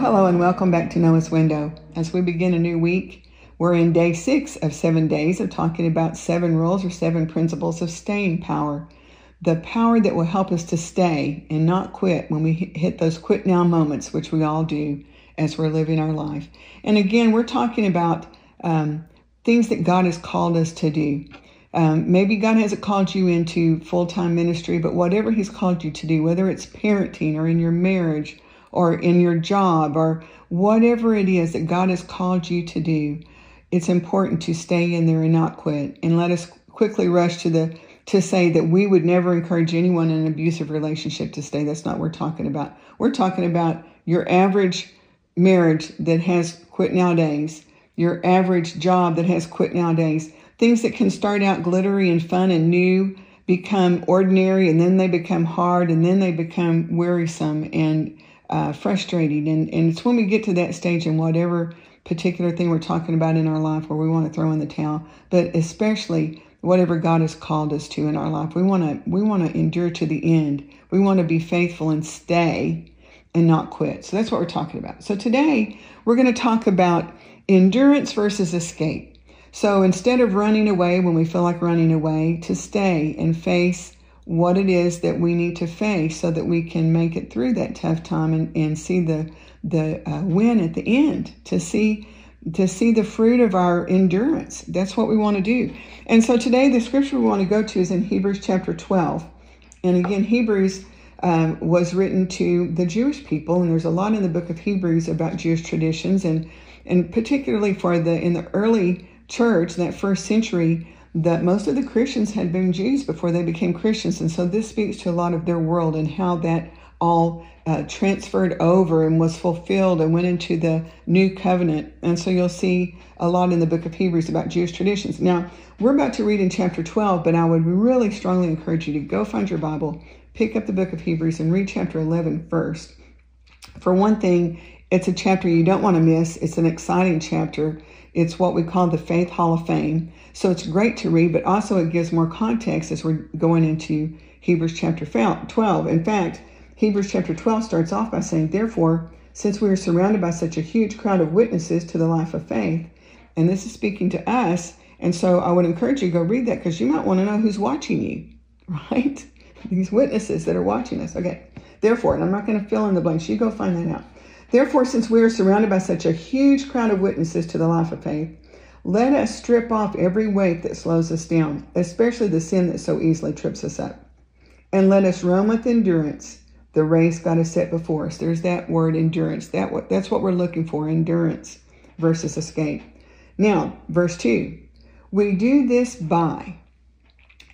hello, and welcome back to Noah's Window. As we begin a new week, we're in day six of seven days of talking about seven rules or seven principles of staying power. The power that will help us to stay and not quit when we hit those quit now moments, which we all do as we're living our life. And again, we're talking about um, things that God has called us to do. Um, maybe God hasn't called you into full time ministry, but whatever He's called you to do, whether it's parenting or in your marriage or in your job or whatever it is that God has called you to do, it's important to stay in there and not quit. And let us quickly rush to the to say that we would never encourage anyone in an abusive relationship to stay. That's not what we're talking about. We're talking about your average marriage that has quit nowadays, your average job that has quit nowadays, things that can start out glittery and fun and new become ordinary and then they become hard and then they become wearisome and uh, frustrating. And, and it's when we get to that stage in whatever particular thing we're talking about in our life where we want to throw in the towel, but especially whatever God has called us to in our life. We want to we want to endure to the end. We want to be faithful and stay and not quit. So that's what we're talking about. So today we're going to talk about endurance versus escape. So instead of running away when we feel like running away, to stay and face what it is that we need to face so that we can make it through that tough time and, and see the the uh, win at the end to see to see the fruit of our endurance. That's what we want to do. And so today the scripture we want to go to is in hebrews chapter 12 and again hebrews um, was written to the jewish people and there's a lot in the book of hebrews about jewish traditions and and particularly for the in the early church that first century that most of the Christians had been Jews before they became Christians. And so this speaks to a lot of their world and how that all uh, transferred over and was fulfilled and went into the new covenant. And so you'll see a lot in the book of Hebrews about Jewish traditions. Now, we're about to read in chapter 12, but I would really strongly encourage you to go find your Bible, pick up the book of Hebrews, and read chapter 11 first. For one thing, it's a chapter you don't want to miss. It's an exciting chapter. It's what we call the Faith Hall of Fame. So it's great to read, but also it gives more context as we're going into Hebrews chapter 12. In fact, Hebrews chapter 12 starts off by saying, Therefore, since we are surrounded by such a huge crowd of witnesses to the life of faith, and this is speaking to us, and so I would encourage you to go read that because you might want to know who's watching you, right? These witnesses that are watching us. Okay. Therefore, and I'm not going to fill in the blanks, you go find that out. Therefore, since we are surrounded by such a huge crowd of witnesses to the life of faith, let us strip off every weight that slows us down, especially the sin that so easily trips us up. And let us run with endurance the race God has set before us. There's that word endurance. That that's what we're looking for, endurance versus escape. Now, verse 2. We do this by,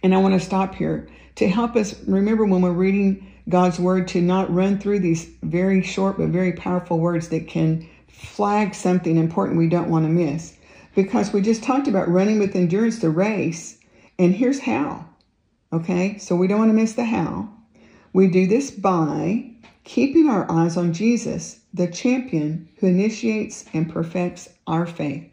and I want to stop here to help us remember when we're reading God's word to not run through these very short but very powerful words that can flag something important we don't want to miss. Because we just talked about running with endurance the race, and here's how. Okay, so we don't want to miss the how. We do this by keeping our eyes on Jesus, the champion who initiates and perfects our faith.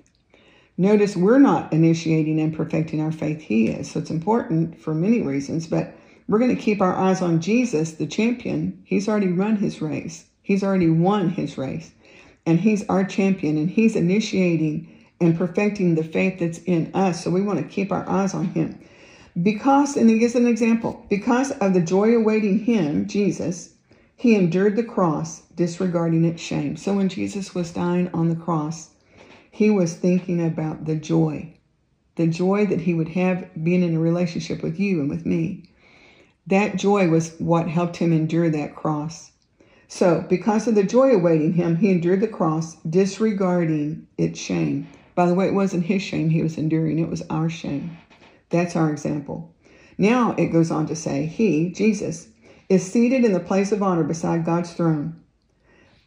Notice we're not initiating and perfecting our faith, He is. So it's important for many reasons, but we're going to keep our eyes on Jesus, the champion. He's already run his race, he's already won his race, and he's our champion, and he's initiating and perfecting the faith that's in us. So we want to keep our eyes on him. Because, and he gives an example, because of the joy awaiting him, Jesus, he endured the cross, disregarding its shame. So when Jesus was dying on the cross, he was thinking about the joy, the joy that he would have being in a relationship with you and with me. That joy was what helped him endure that cross. So, because of the joy awaiting him, he endured the cross, disregarding its shame. By the way, it wasn't his shame he was enduring, it was our shame. That's our example. Now it goes on to say, He, Jesus, is seated in the place of honor beside God's throne.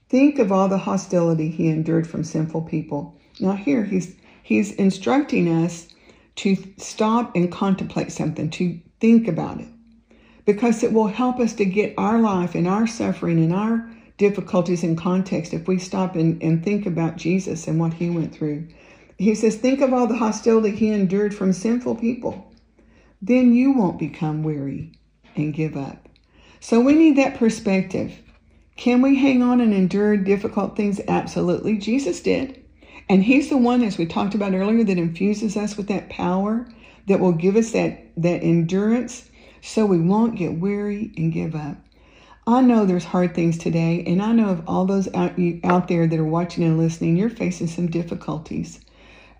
Think of all the hostility he endured from sinful people. Now here he's he's instructing us to stop and contemplate something, to think about it because it will help us to get our life and our suffering and our difficulties in context if we stop and, and think about Jesus and what he went through. He says, Think of all the hostility he endured from sinful people. Then you won't become weary and give up. So we need that perspective. Can we hang on and endure difficult things? Absolutely. Jesus did. And he's the one, as we talked about earlier, that infuses us with that power that will give us that, that endurance so we won't get weary and give up. I know there's hard things today, and I know of all those out, out there that are watching and listening, you're facing some difficulties.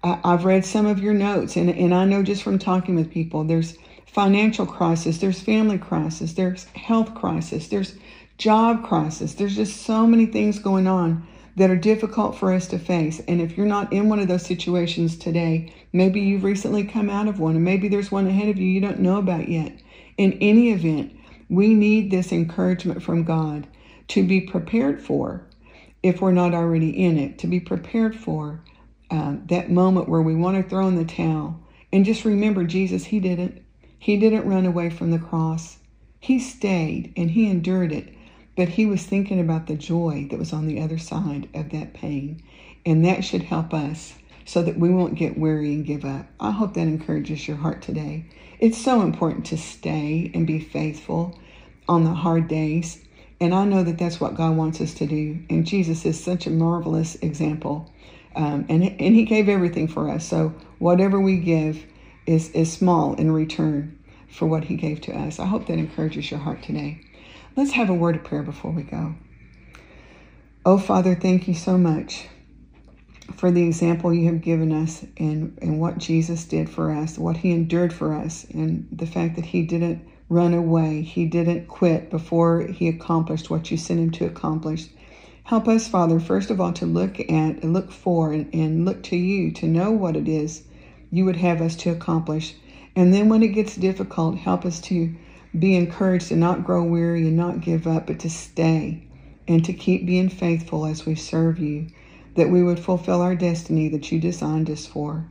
I've read some of your notes, and, and I know just from talking with people, there's financial crisis, there's family crisis, there's health crisis, there's job crisis. There's just so many things going on that are difficult for us to face. And if you're not in one of those situations today, maybe you've recently come out of one, and maybe there's one ahead of you you don't know about yet. In any event, we need this encouragement from God to be prepared for if we're not already in it, to be prepared for uh, that moment where we want to throw in the towel. And just remember, Jesus, He didn't. He didn't run away from the cross. He stayed and He endured it. But He was thinking about the joy that was on the other side of that pain. And that should help us so that we won't get weary and give up. I hope that encourages your heart today. It's so important to stay and be faithful on the hard days. And I know that that's what God wants us to do. And Jesus is such a marvelous example. Um, and, and He gave everything for us. So whatever we give is, is small in return for what He gave to us. I hope that encourages your heart today. Let's have a word of prayer before we go. Oh, Father, thank you so much for the example you have given us and, and what Jesus did for us, what he endured for us, and the fact that he didn't run away, he didn't quit before he accomplished what you sent him to accomplish. Help us, Father, first of all, to look at and look for and, and look to you to know what it is you would have us to accomplish. And then when it gets difficult, help us to be encouraged to not grow weary and not give up, but to stay and to keep being faithful as we serve you, that we would fulfill our destiny that you designed us for.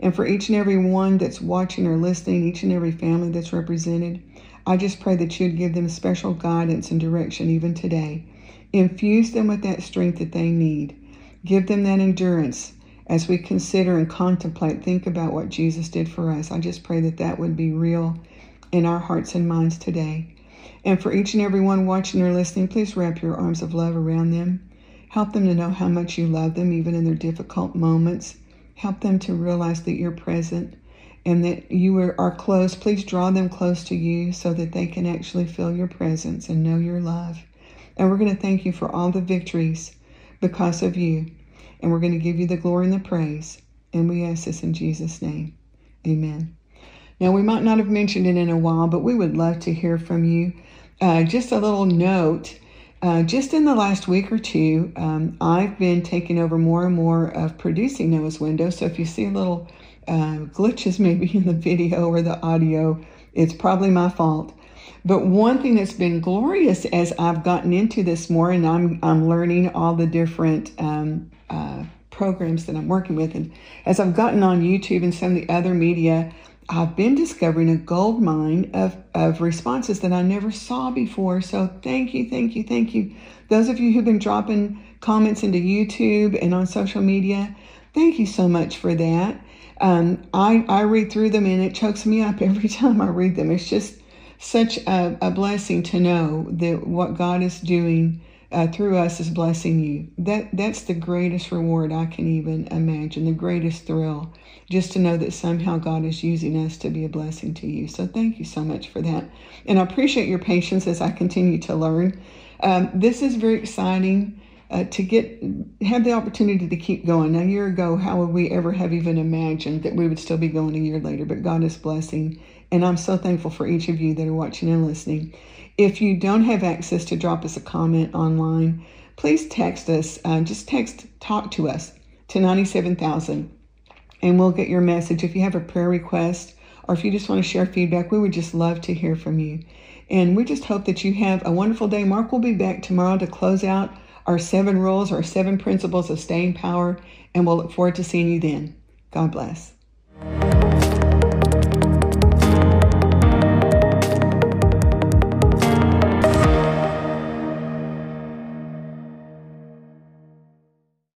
And for each and every one that's watching or listening, each and every family that's represented, I just pray that you'd give them special guidance and direction even today. Infuse them with that strength that they need. Give them that endurance as we consider and contemplate, think about what Jesus did for us. I just pray that that would be real in our hearts and minds today. And for each and every one watching or listening, please wrap your arms of love around them. Help them to know how much you love them, even in their difficult moments. Help them to realize that you're present and that you are close. Please draw them close to you so that they can actually feel your presence and know your love. And we're going to thank you for all the victories because of you. And we're going to give you the glory and the praise. And we ask this in Jesus' name. Amen. Now, we might not have mentioned it in a while, but we would love to hear from you. Uh, just a little note. Uh, just in the last week or two, um, I've been taking over more and more of producing Noah's Window. So if you see little uh, glitches maybe in the video or the audio, it's probably my fault. But one thing that's been glorious as I've gotten into this more and I'm, I'm learning all the different um, uh, programs that I'm working with, and as I've gotten on YouTube and some of the other media, I've been discovering a gold mine of, of responses that I never saw before. So thank you, thank you, thank you. Those of you who've been dropping comments into YouTube and on social media, thank you so much for that. Um, I, I read through them and it chokes me up every time I read them. It's just such a, a blessing to know that what God is doing uh, through us is blessing you. That that's the greatest reward I can even imagine. The greatest thrill, just to know that somehow God is using us to be a blessing to you. So thank you so much for that, and I appreciate your patience as I continue to learn. Um, this is very exciting. Uh, to get have the opportunity to keep going. A year ago, how would we ever have even imagined that we would still be going a year later? But God is blessing, and I'm so thankful for each of you that are watching and listening. If you don't have access to drop us a comment online, please text us. Uh, just text talk to us to 97,000 and we'll get your message. If you have a prayer request or if you just want to share feedback, we would just love to hear from you. And we just hope that you have a wonderful day. Mark will be back tomorrow to close out our seven rules, our seven principles of staying power, and we'll look forward to seeing you then. God bless.